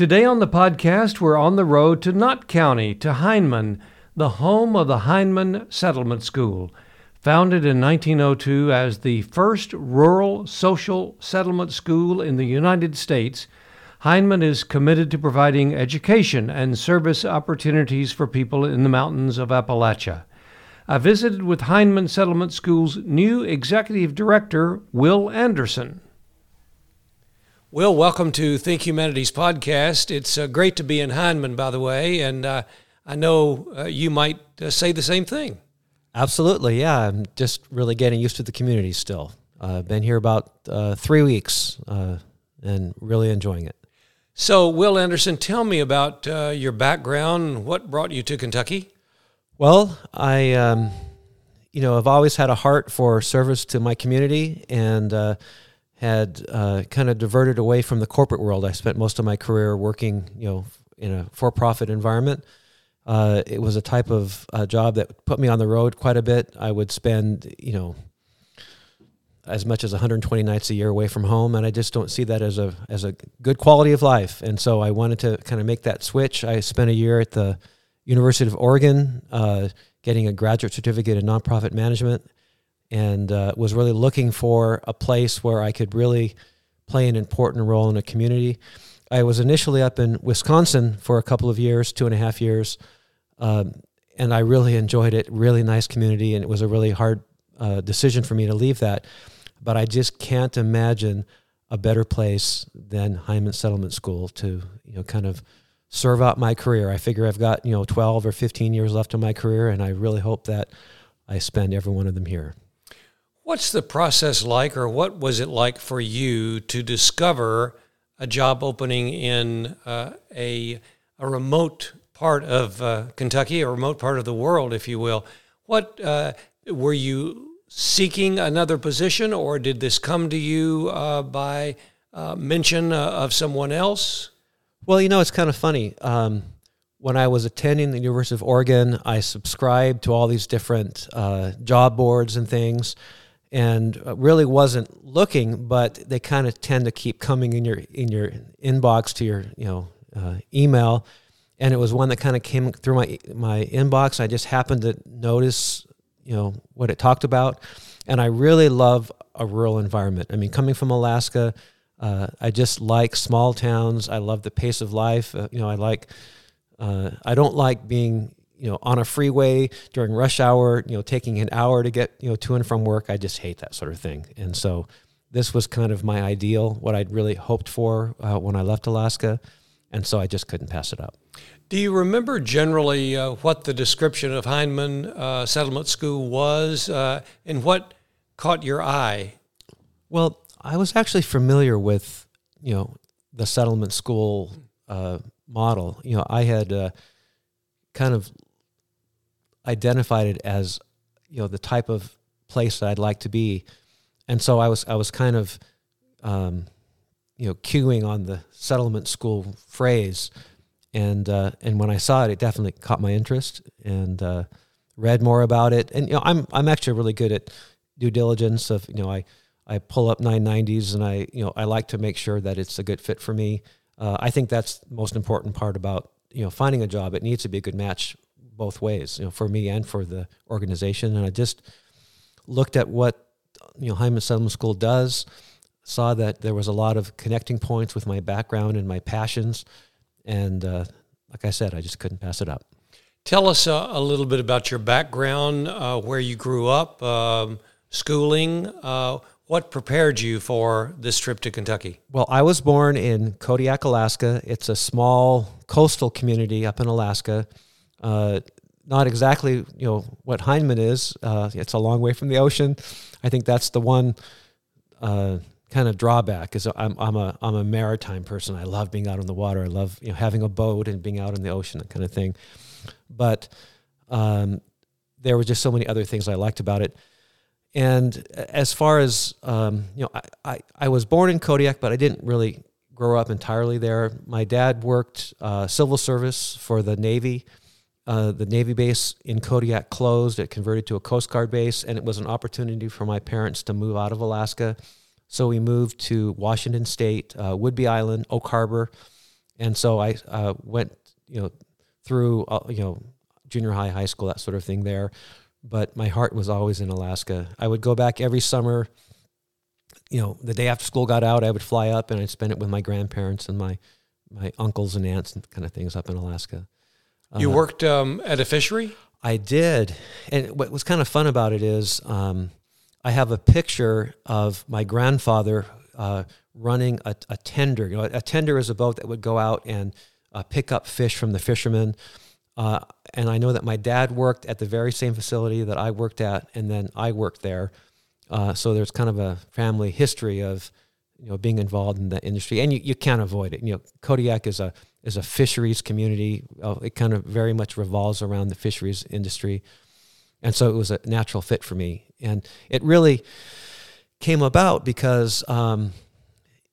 Today on the podcast, we're on the road to Knott County, to Hindman, the home of the Hindman Settlement School. Founded in 1902 as the first rural social settlement school in the United States, Hindman is committed to providing education and service opportunities for people in the mountains of Appalachia. I visited with Hindman Settlement School's new executive director, Will Anderson. Will, welcome to Think Humanities podcast. It's uh, great to be in Hindman, by the way, and uh, I know uh, you might uh, say the same thing. Absolutely, yeah. I'm just really getting used to the community still. I've uh, been here about uh, three weeks and really enjoying it. So, Will Anderson, tell me about your background. What brought you to Kentucky? Well, I, um, you know, I've always had a heart for service to my community and had uh, kind of diverted away from the corporate world. I spent most of my career working, you know, in a for-profit environment. Uh, it was a type of uh, job that put me on the road quite a bit. I would spend, you know, as much as 120 nights a year away from home, and I just don't see that as a as a good quality of life. And so I wanted to kind of make that switch. I spent a year at the University of Oregon, uh, getting a graduate certificate in nonprofit management and uh, was really looking for a place where I could really play an important role in a community. I was initially up in Wisconsin for a couple of years, two and a half years, um, and I really enjoyed it. Really nice community, and it was a really hard uh, decision for me to leave that. But I just can't imagine a better place than Hindman Settlement School to you know kind of serve out my career. I figure I've got you know 12 or 15 years left in my career, and I really hope that I spend every one of them here. What's the process like, or what was it like for you to discover a job opening in uh, a, a remote part of uh, Kentucky, a remote part of the world, if you will? What uh, were you seeking another position, or did this come to you uh, by uh, mention uh, of someone else? Well, you know, it's kind of funny. Um, when I was attending the University of Oregon, I subscribed to all these different job boards and things and uh, really wasn't looking, but they kind of tend to keep coming in your in your inbox to your you know uh, email, and it was one that kind of came through my my inbox. I just happened to notice you know what it talked about, and I really love a rural environment. I mean, coming from Alaska, uh, I just like small towns. I love the pace of life. Uh, you know, I like. Uh, I don't like being you know on a freeway during rush hour you know taking an hour to get you know to and from work i just hate that sort of thing. And so this was kind of my ideal what i'd really hoped for uh, when i left alaska. And so i just couldn't pass it up. Do you remember generally uh, what the description of hindman uh, settlement school was uh, and what caught your eye? Well i was actually familiar with you know the settlement school uh, model. You know i had uh, kind of identified it as you know the type of place that I'd like to be, and so I was I was kind of um, you know queuing on the settlement school phrase, and uh, and when I saw it, it definitely caught my interest and uh, read more about it. And you know I'm I'm actually really good at due diligence of you know I I pull up 990s and I you know I like to make sure that it's a good fit for me. Uh, I think that's the most important part about you know finding a job. It needs to be a good match both ways, you know, for me and for the organization. And I just looked at what you know Hindman Settlement School does, saw that there was a lot of connecting points with my background and my passions, and uh, like I said, I just couldn't pass it up. Tell us uh, a little bit about your background, uh, where you grew up, um, schooling. Uh, what prepared you for this trip to Kentucky? Well, I was born in Kodiak, Alaska. It's a small coastal community up in Alaska. Uh, not exactly you know what Hindman is. Uh, it's a long way from the ocean. I think that's the one uh, kind of drawback. Is I'm I'm a I'm a maritime person. I love being out on the water. I love you know having a boat and being out in the ocean, that kind of thing. but um, there were just so many other things I liked about it. And as far as um, you know, I, I, I, was born in Kodiak, but I didn't really grow up entirely there. My dad worked uh, civil service for the Navy. Uh, the Navy base in Kodiak closed. It converted to a Coast Guard base, and it was an opportunity for my parents to move out of Alaska. So we moved to Washington State, uh, Whidbey Island, Oak Harbor, and so I uh, went, you know, through uh, you know junior high, high school, that sort of thing there but my heart was always in Alaska. I would go back every summer. You know, the day after school got out, I would fly up and I'd spend it with my grandparents and my my uncles and aunts and kind of things up in Alaska. You uh, worked um, at a fishery. I did, and what was kind of fun about it is um, I have a picture of my grandfather uh, running a, a, tender. You know, a tender is a boat that would go out and uh, pick up fish from the fishermen. Uh, and I know that my dad worked at the very same facility that I worked at, and then I worked there. Uh, so there's kind of a family history of you know being involved in the industry, and you, you can't avoid it. You know, Kodiak is a is a fisheries community. Uh, it kind of very much revolves around the fisheries industry, and so it was a natural fit for me. And it really came about because um,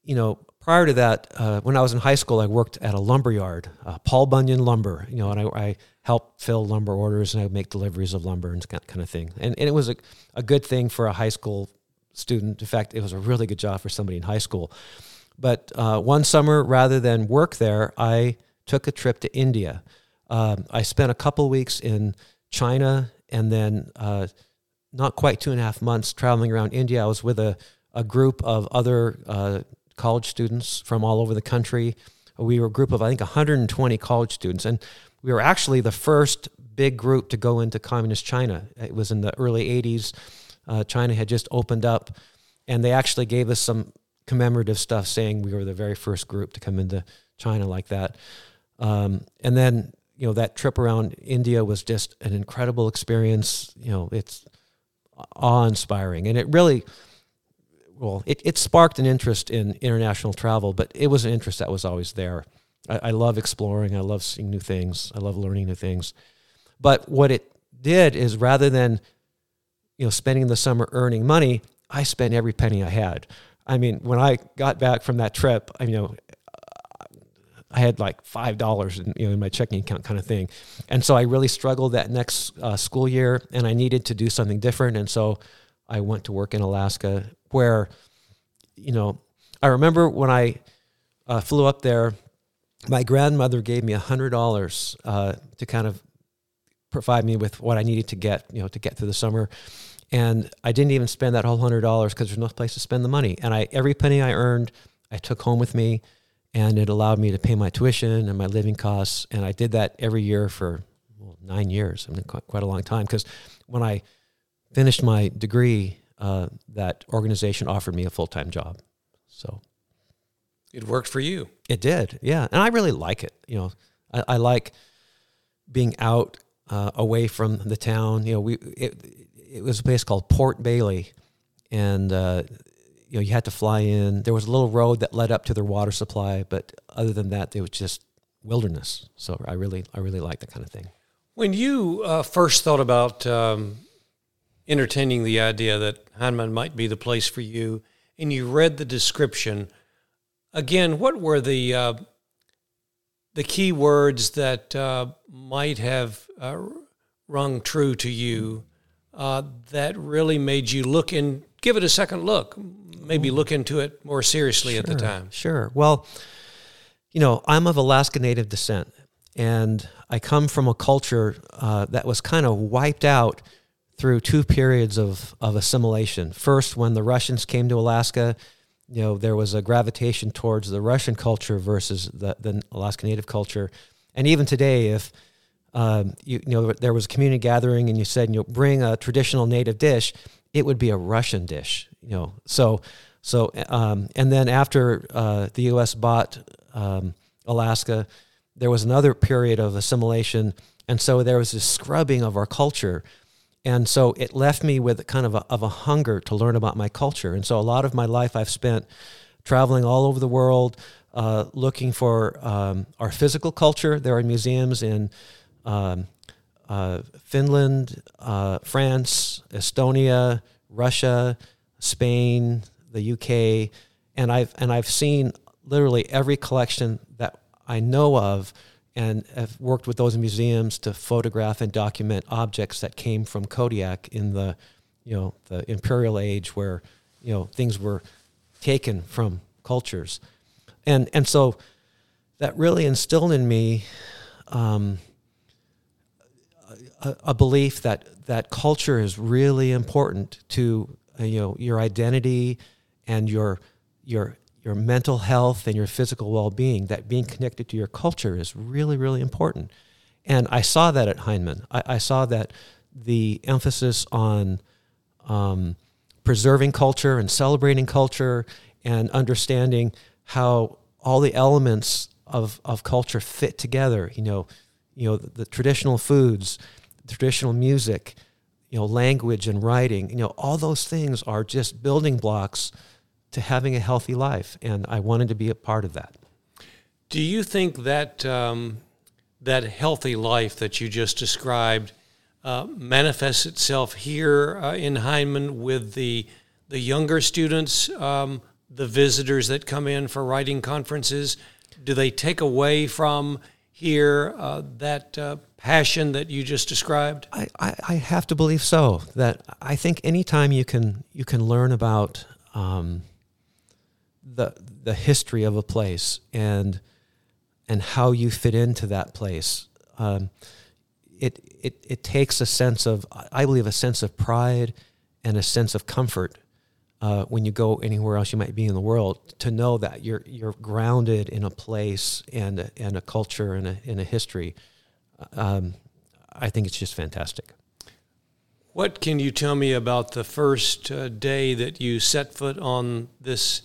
you know prior to that, uh, when I was in high school, I worked at a lumber yard, uh, Paul Bunyan Lumber. You know, and I, I helped fill lumber orders and I would make deliveries of lumber and that kind of thing. And, and it was a, a good thing for a high school student. In fact, it was a really good job for somebody in high school. But uh, one summer, rather than work there, I took a trip to India. Um, I spent a couple weeks in China and then uh, not quite two and a half months traveling around India. I was with a, a group of other uh, college students from all over the country. We were a group of, I think, 120 college students. And we were actually the first big group to go into communist China. It was in the early 80s. Uh, China had just opened up, and they actually gave us some commemorative stuff saying we were the very first group to come into China like that. Um, and then, you know, that trip around India was just an incredible experience. You know, it's awe inspiring. And it really, well, it, it sparked an interest in international travel, but it was an interest that was always there. I, I love exploring. I love seeing new things. I love learning new things. But what it did is rather than, you know, spending the summer earning money, I spent every penny I had. I mean, when I got back from that trip, I you know, I had like five dollars in, you know, in my checking account, kind of thing, and so I really struggled that next uh, school year, and I needed to do something different, and so I went to work in Alaska, where, you know, I remember when I uh, flew up there, my grandmother gave me a hundred dollars uh, to kind of provide me with what I needed to get, you know, to get through the summer. And I didn't even spend that whole hundred dollars because there's no place to spend the money. And I every penny I earned, I took home with me, and it allowed me to pay my tuition and my living costs. And I did that every year for well, nine years. I mean, quite, a long time. Because when I finished my degree, uh, that organization offered me a full time job. So it worked for you. It did, yeah, and I really like it. You know, I, I like being out uh, away from the town. You know, we it, it was a place called Port Bailey, and uh, you know you had to fly in. There was a little road that led up to their water supply, but other than that, it was just wilderness. So I really I really like that kind of thing. When you uh, first thought about um, entertaining the idea that Hindman might be the place for you, and you read the description, again, what were the uh, the key words that uh, might have uh, rung true to you uh, that really made you look and give it a second look, maybe look into it more seriously sure, at the time? Sure. Well, you know, I'm of Alaska Native descent, and I come from a culture uh, that was kind of wiped out through two periods of, of assimilation. First, when the Russians came to Alaska, you know, there was a gravitation towards the Russian culture versus the, the Alaska Native culture. And even today, if um, you, you, know there was a community gathering and you said, you know, bring a traditional native dish, it would be a Russian dish. You know, so so um, and then after uh, the U.S. bought um, Alaska, there was another period of assimilation, and so there was this scrubbing of our culture and so it left me with kind of a, of a hunger to learn about my culture. And so a lot of my life I've spent traveling all over the world, uh, looking for um, our physical culture. There are museums in um, uh, Finland, uh, France, Estonia, Russia, Spain, the UK, and I've and I've seen literally every collection that I know of, and have worked with those museums to photograph and document objects that came from Kodiak in the, you know, the imperial age where, you know, things were taken from cultures, and and so that really instilled in me. Um, a, a, belief that that culture is really important to uh, you know your identity and your your your mental health and your physical well-being that being connected to your culture is really really important. And i saw that at hindman. I, I saw that the emphasis on um, preserving culture and celebrating culture and understanding how all the elements of, of culture fit together you know you know the, the traditional foods traditional music you know, language and writing, you know, all those things are just building blocks to having a healthy life. And I wanted to be a part of that. Do you think that um, that healthy life that you just described uh, manifests itself here uh, in Hindman with the the younger students, um, the visitors that come in for writing conferences? Do they take away from here uh, that uh, passion that you just described? I, I, I, have to believe so. That I think anytime you can you can learn about um, the the history of a place and and how you fit into that place, um, it, it it takes a sense of I believe a sense of pride and a sense of comfort uh, when you go anywhere else you might be in the world to know that you're you're grounded in a place and a, and a culture and a, a history um, I think it's just fantastic. What can you tell me about the first uh, day that you set foot on this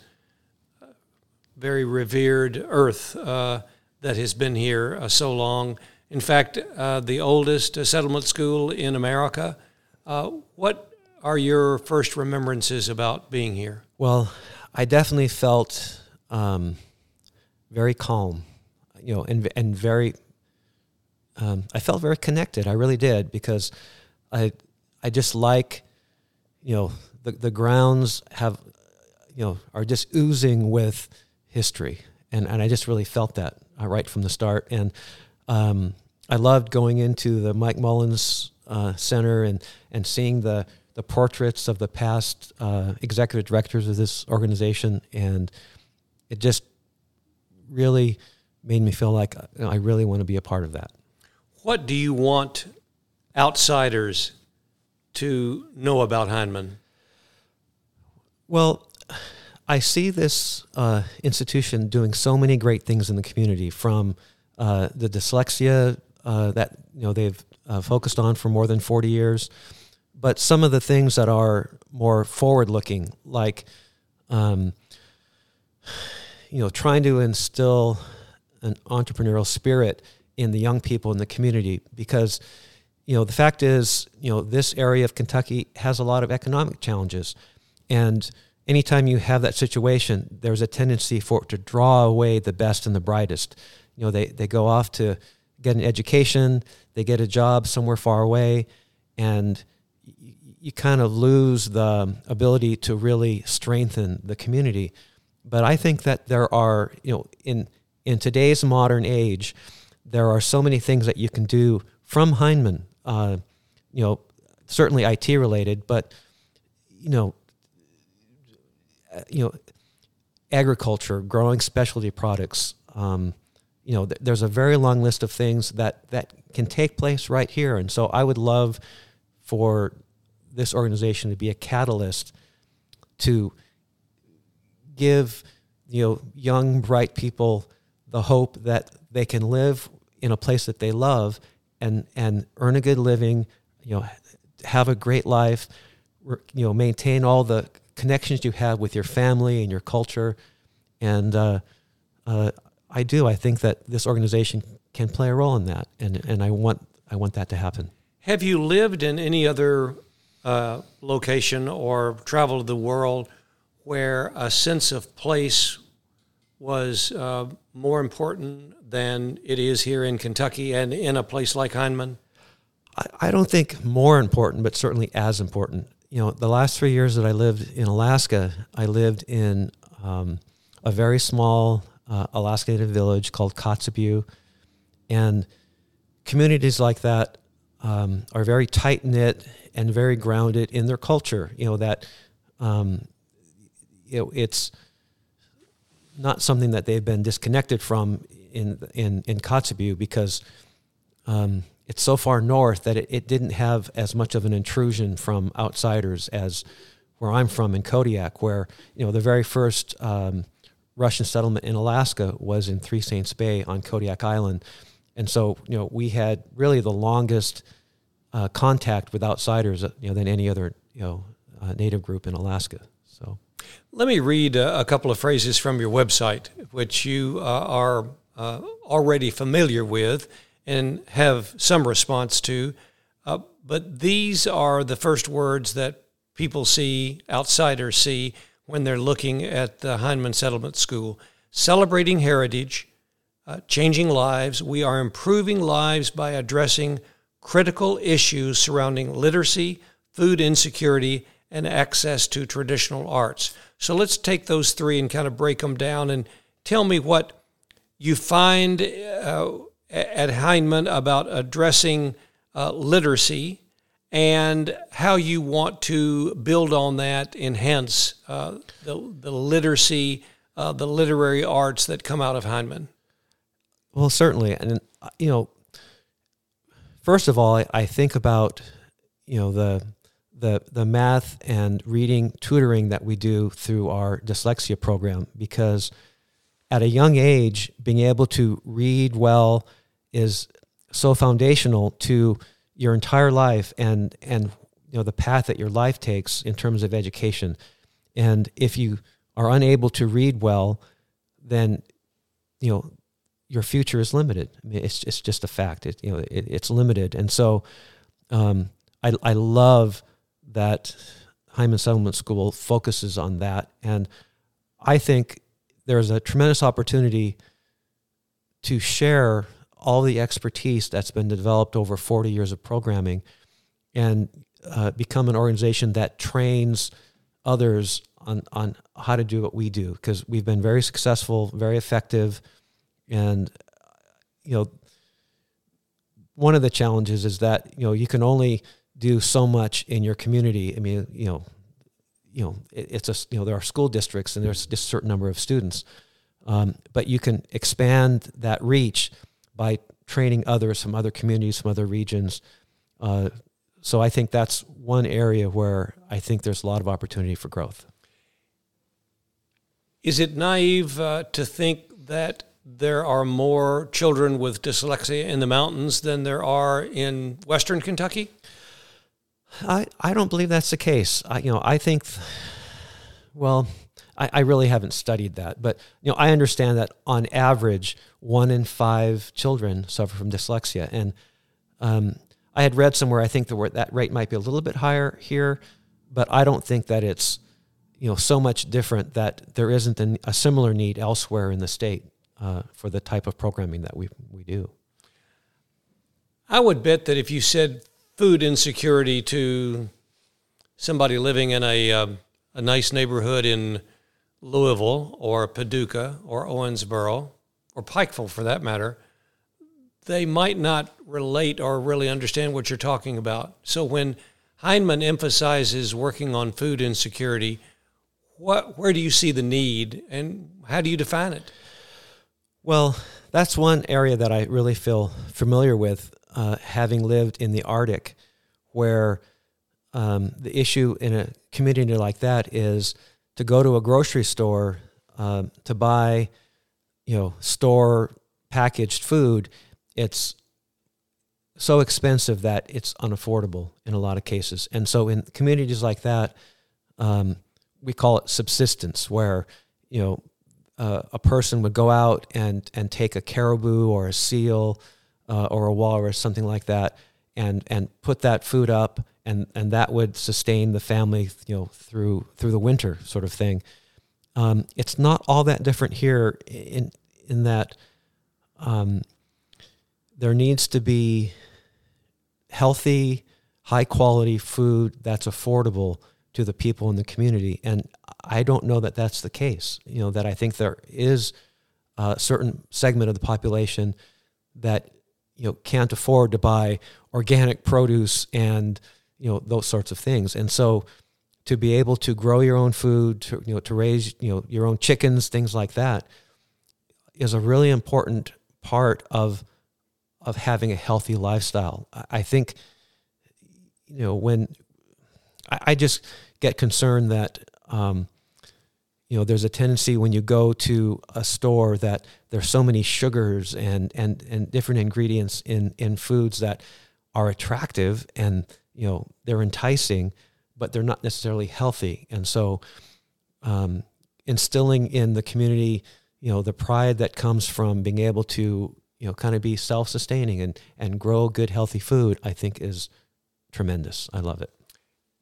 very revered earth uh, that has been here uh, so long? In fact, uh, the oldest uh, settlement school in America. what are your first remembrances about being here? Well, I definitely felt um, very calm, you know, and and very um, I felt very connected. I really did because I I just like you know the the grounds have you know are just oozing with history, and and I just really felt that uh, right from the start. And um, I loved going into the Mike Mullins uh, Center and and seeing the the portraits of the past uh, executive directors of this organization, and it just really made me feel like uh, I really want to be a part of that. What do you want outsiders to know about Hindman? Well, I see this uh, institution doing so many great things in the community, from uh, the dyslexia uh, that you know they've uh, focused on for more than forty years, but some of the things that are more forward-looking, like um, you know, trying to instill an entrepreneurial spirit in the young people in the community because you know the fact is you know this area of Kentucky has a lot of economic challenges. And anytime you have that situation there's a tendency for it to draw away the best and the brightest you know they, they go off to get an education they get a job somewhere far away and you, you kind of lose the ability to really strengthen the community but i think that there are you know in in today's modern age there are so many things that you can do from Hindman. Uh, you know, certainly IT related, but you know, you know, agriculture, growing specialty products. Um, you know, th- there's a very long list of things that that can take place right here, and so I would love for this organization to be a catalyst to give you know young bright people the hope that they can live in a place that they love and and earn a good living, you know, have a great life, you know, maintain all the connections you have with your family and your culture, and uh, uh, I do. I think that this organization can play a role in that, and and I want I want that to happen. Have you lived in any other uh, location or traveled the world where a sense of place was uh, more important than it is here in Kentucky and in a place like Hindman? I, I don't think more important, but certainly as important. You know, the last three years that I lived in Alaska, I lived in um, a very small uh, Alaska Native village called Kotzebue, and communities like that um, are very tight knit and very grounded in their culture. You know that um, you know it's not something that they've been disconnected from in in in Kotzebue because um, it's so far north that it, it, didn't have as much of an intrusion from outsiders as where I'm from in Kodiak, where you know the very first um, Russian settlement in Alaska was in Three Saints Bay on Kodiak Island, and so you know we had really the longest uh, contact with outsiders uh, you know than any other you know uh, native group in Alaska. So. Let me read a, a couple of phrases from your website, which you uh, are uh, already familiar with and have some response to. Uh, but these are the first words that people see, outsiders see, when they're looking at the Hindman Settlement School. Celebrating heritage, uh, changing lives. We are improving lives by addressing critical issues surrounding literacy, food insecurity, and access to traditional arts. So let's take those three and kind of break them down and tell me what you find uh, at Hindman about addressing uh, literacy and how you want to build on that, enhance uh, the, the literacy, uh, the literary arts that come out of Hindman. Well, certainly. And, you know, first of all, I, think about, you know, the the the math and reading tutoring that we do through our dyslexia program because at a young age being able to read well is so foundational to your entire life and and you know the path that your life takes in terms of education. And if you are unable to read well then you know your future is limited. I mean, it's, it's just a fact. It, you know it, it's limited. And so um, I, I love that Hindman Settlement School focuses on that. And I think there's a tremendous opportunity to share all the expertise that's been developed over 40 years of programming and uh, become an organization that trains others on, on how to do what we do because we've been very successful, very effective. And, you know, one of the challenges is that, you know, you can only do so much in your community. I mean, you know, you know, it, it's a you know there are school districts and there's just a certain number of students, um, but you can expand that reach by training others from other communities, from other regions. Uh, so I think that's one area where I think there's a lot of opportunity for growth. Is it naive uh, to think that there are more children with dyslexia in the mountains than there are in Western Kentucky? I, I don't believe that's the case. I, you know, I think, well, I, I really haven't studied that, but you know, I understand that on average, one in five children suffer from dyslexia, and um, I had read somewhere I think the that rate might be a little bit higher here, but I don't think that it's you know so much different that there isn't an, a similar need elsewhere in the state uh, for the type of programming that we we do. I would bet that if you said food insecurity to somebody living in a, uh, a nice neighborhood in Louisville or Paducah or Owensboro or Pikeville for that matter, they might not relate or really understand what you're talking about. So when Hindman emphasizes working on food insecurity, what, where do you see the need and how do you define it? Well, that's one area that I really feel familiar with uh, having lived in the Arctic, where um, the issue in a community like that is to go to a grocery store um, to buy, you know, store packaged food. It's so expensive that it's unaffordable in a lot of cases. And so in communities like that, um, we call it subsistence, where you know uh, a person would go out and and take a caribou or a seal uh, or a walrus, something like that, and and put that food up, and and that would sustain the family, you know, through through the winter, sort of thing. um, it's not all that different here in in that um, there needs to be healthy, high quality food that's affordable to the people in the community. And I don't know that that's the case. You know, that I think there is a certain segment of the population that you know can't afford to buy organic produce and you know those sorts of things. And so to be able to grow your own food, to, you know, to raise you know your own chickens, things like that, is a really important part of of having a healthy lifestyle. I think you know when I, just get concerned that um, you know there's a tendency when you go to a store that there's so many sugars and and and different ingredients in in foods that are attractive and you know they're enticing but they're not necessarily healthy. And so, um, instilling in the community, you know, the pride that comes from being able to, you know, kind of be self-sustaining and and grow good, healthy food, I think is tremendous. I love it.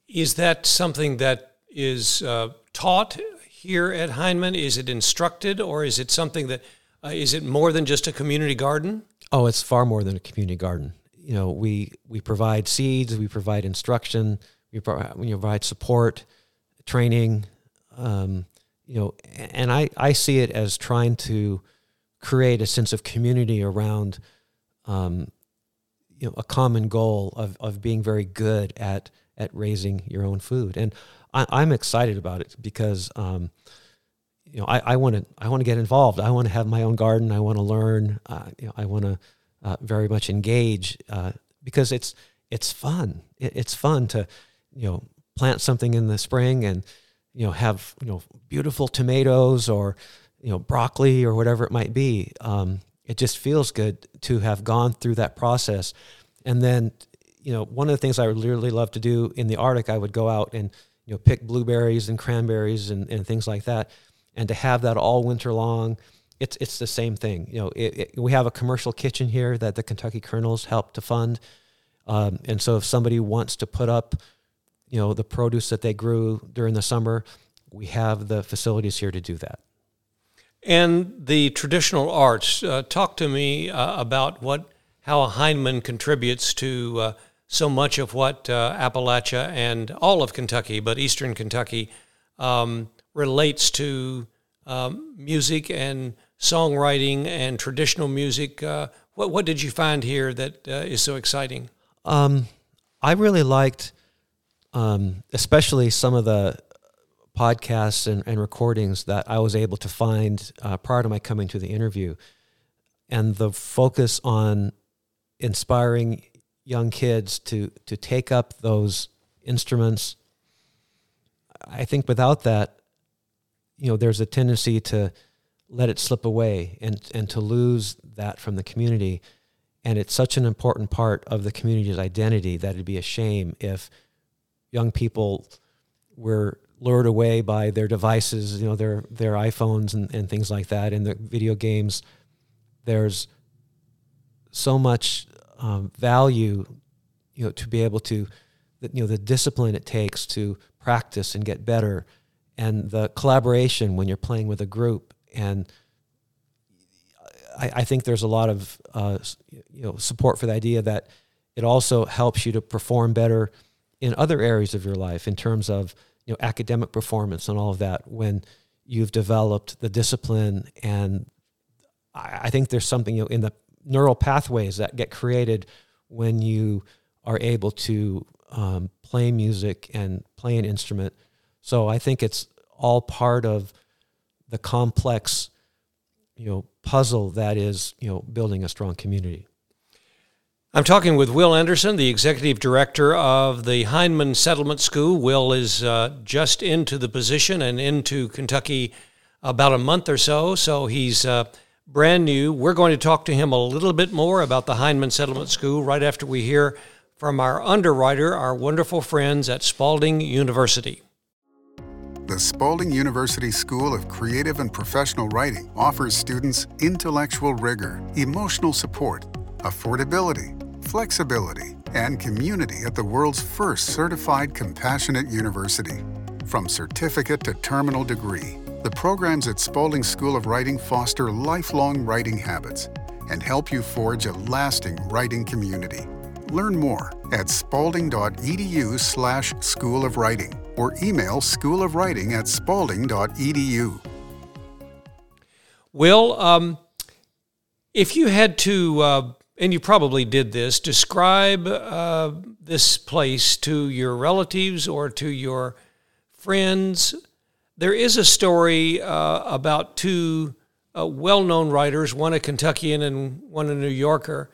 Is that something that is uh, taught here at Hindman? Is it instructed, or is it something that uh, is it more than just a community garden? Oh, it's far more than a community garden. You know, we we provide seeds, we provide instruction, we, provide, you provide support, training, um, you know, and I, I see it as trying to create a sense of community around, um, you know, a common goal of, of being very good at, at raising your own food. And I, am excited about it because, um, you know, I want to, I want to get involved. I want to have my own garden. I want to learn, uh, you know, I want to uh, very much engage, uh, because it's, it's fun. It, it's fun to, you know plant something in the spring and you know have you know beautiful tomatoes or you know broccoli or whatever it might be. Um, it just feels good to have gone through that process. And then you know one of the things i would really love to do in the arctic i would go out and you know pick blueberries and cranberries and, and things like that. And to have that all winter long it's it's the same thing. You know it, it, we have a commercial kitchen here that the kentucky Colonels help to fund. Um, and so if somebody wants to put up you know the produce that they grew during the summer we have the facilities here to do that. And the traditional arts uh, talk to me uh, about what how a Hindman contributes to uh, so much of what uh, Appalachia and all of Kentucky, but Eastern Kentucky, um, relates to um, music and songwriting and traditional music. Uh, what what did you find here that uh, is so exciting? Um, I really liked um, especially some of the podcasts and, and, recordings that I was able to find uh, prior to my coming to the interview, and the focus on inspiring young kids to to take up those instruments. I think without that, you know, there's a tendency to let it slip away and and to lose that from the community. And it's such an important part of the community's identity that it'd be a shame if young people were lured away by their devices, you know, their their iPhones and, and things like that, and the video games. There's so much um, value, you know, to be able to, you know, the discipline it takes to practice and get better, and the collaboration when you're playing with a group. And I, I think there's a lot of, uh, you know, support for the idea that it also helps you to perform better in other areas of your life in terms of you know academic performance and all of that when you've developed the discipline and I, I think there's something you know, in the neural pathways that get created when you are able to um, play music and play an instrument. So I think it's all part of the complex, you know, puzzle that is you know building a strong community. I'm talking with Will Anderson, the executive director of the Hindman Settlement School. Will is uh, just into the position and into Kentucky about a month or so, so he's uh, brand new. We're going to talk to him a little bit more about the Hindman Settlement School right after we hear from our underwriter, our wonderful friends at Spalding University. The Spalding University School of Creative and Professional Writing offers students intellectual rigor, emotional support, affordability, flexibility, and community at the world's first certified compassionate university. From certificate to terminal degree, The programs at Spalding School of Writing foster lifelong writing habits and help you forge a lasting writing community. Learn more at spalding.edu slash school of writing or email schoolofwriting at spalding.edu. Will, um, if you had to, uh, and you probably did this, describe uh, this place to your relatives or to your friends, there is a story uh, about two uh, well known writers, one a Kentuckian and one a New Yorker.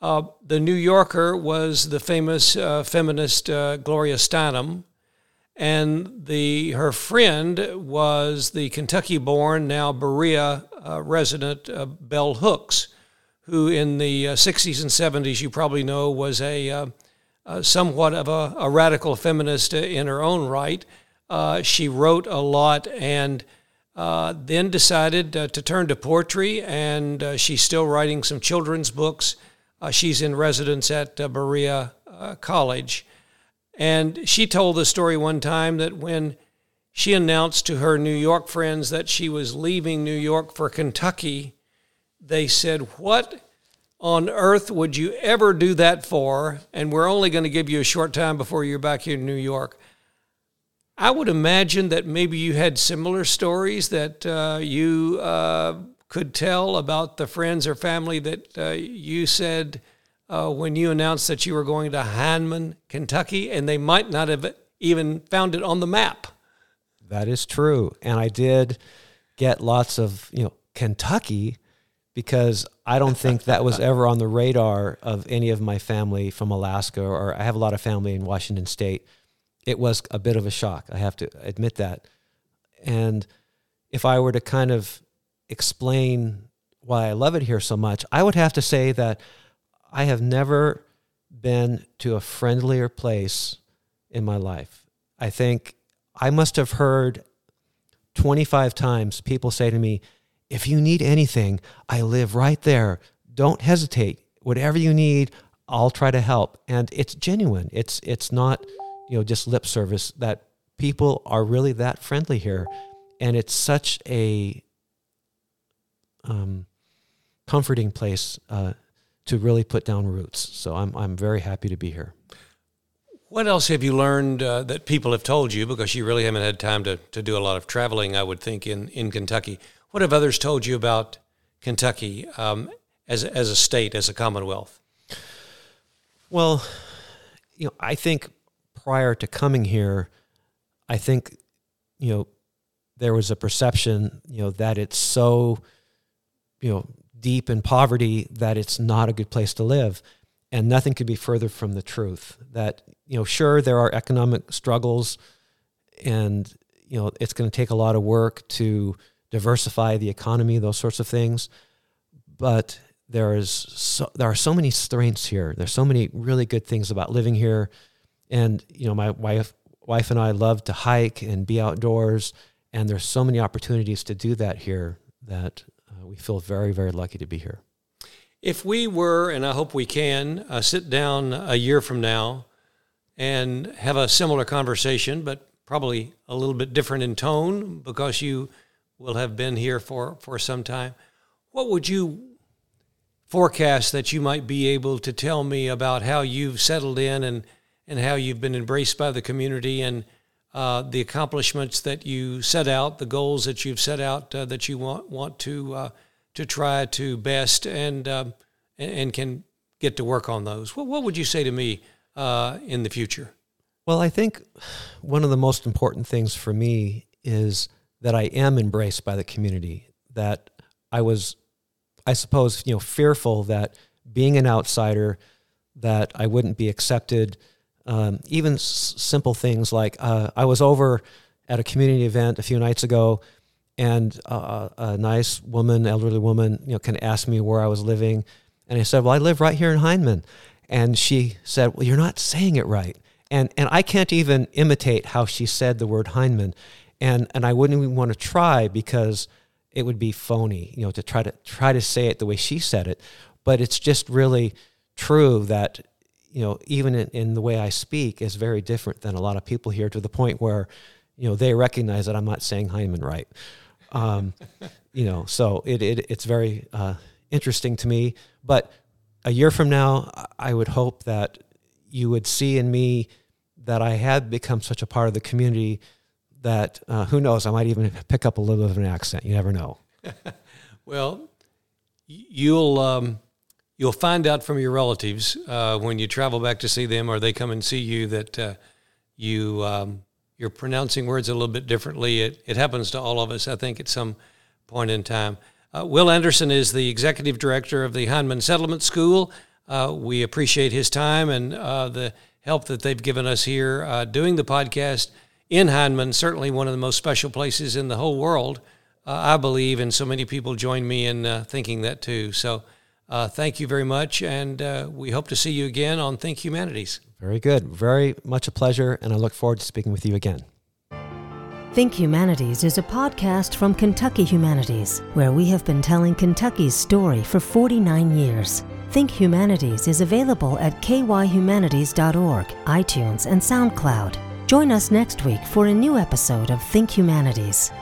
Uh, the New Yorker was the famous uh, feminist Gloria Steinem and the her friend was the Kentucky-born, now Berea uh, resident uh, Bell Hooks, who in the uh, 60s and 70s you probably know was a uh, uh, somewhat of a, a, radical feminist in her own right. Uh, she wrote a lot and then decided to turn to poetry, and she's still writing some children's books. she's in residence at Berea College. And she told the story one time that when she announced to her New York friends that she was leaving New York for Kentucky, they said, What on earth would you ever do that for? And we're only going to give you a short time before you're back here in New York. I would imagine that maybe you had similar stories that uh, you uh, could tell about the friends or family that uh, you said, uh, when you announced that you were going to Hindman, Kentucky, and they might not have even found it on the map. That is true. And I did get lots of, you know, Kentucky because I don't think that was ever on the radar of any of my family from Alaska, or I have a lot of family in Washington State. It was a bit of a shock. I have to admit that. And if I were to kind of explain why I love it here so much, I would have to say that I have never been to a friendlier place in my life. I think I must have heard 25 times people say to me, if you need anything, I live right there. Don't hesitate. Whatever you need, I'll try to help. And it's genuine. It's it's not, you know, just lip service that people are really that friendly here. And it's such a um, comforting place uh, to really put down roots. So I'm, I'm very happy to be here. What else have you learned uh, that people have told you? Because you really haven't had time to, to do a lot of traveling, I would think, in, in Kentucky. What have others told you about Kentucky um, as, as a state, as a commonwealth? Well, you know, I think prior to coming here, I think, you know, there was a perception, you know, that it's so, you know, deep in poverty that it's not a good place to live. And nothing could be further from the truth. That, you know, sure, there are economic struggles and, you know, it's going to take a lot of work to diversify the economy, those sorts of things. But there is so, there are so many strengths here. There's so many really good things about living here. And, you know, my wife wife and I love to hike and be outdoors. And there's so many opportunities to do that here that we feel very, very lucky to be here. If we were, and I hope we can, uh, sit down a year from now and have a similar conversation, but probably a little bit different in tone because you will have been here for, for some time, what would you forecast that you might be able to tell me about how you've settled in and, and how you've been embraced by the community and uh, the accomplishments that you set out, the goals that you've set out uh, that you want want to uh, to try to best and um, and can get to work on those. What what would you say to me uh, in the future? Well, I think one of the most important things for me is that I am embraced by the community. That I was, I suppose, you know, fearful that being an outsider, that I wouldn't be accepted um, even s- simple things like uh, I was over at a community event a few nights ago, and uh, a nice woman, elderly woman, you know, kind of asked me where I was living, and I said, "Well, I live right here in Hindman," and she said, "Well, you're not saying it right," and and I can't even imitate how she said the word Hindman, and and I wouldn't even want to try because it would be phony, you know, to try to try to say it the way she said it, but it's just really true that you know, even in, in, the way I speak is very different than a lot of people here to the point where, you know, they recognize that I'm not saying Hindman right. Um, you know, so it, it it's very uh, interesting to me. But a year from now, I would hope that you would see in me that I had become such a part of the community that uh, who knows, I might even pick up a little bit of an accent. You never know. well, you'll um, you'll find out from your relatives uh, when you travel back to see them, or they come and see you that uh, you um, you're pronouncing words a little bit differently. It, it happens to all of us, I think, at some point in time. Uh, Will Anderson is the executive director of the Hindman Settlement School. Uh, we appreciate his time and uh, the help that they've given us here doing the podcast in Hindman, certainly one of the most special places in the whole world, uh, I believe, and so many people join me in uh, thinking that too. So uh, thank you very much, and uh, we hope to see you again on Think Humanities. Very good. Very much a pleasure, and I look forward to speaking with you again. Think Humanities is a podcast from Kentucky Humanities, where we have been telling Kentucky's story for 49 years. Think Humanities is available at kyhumanities.org, iTunes, and SoundCloud. Join us next week for a new episode of Think Humanities.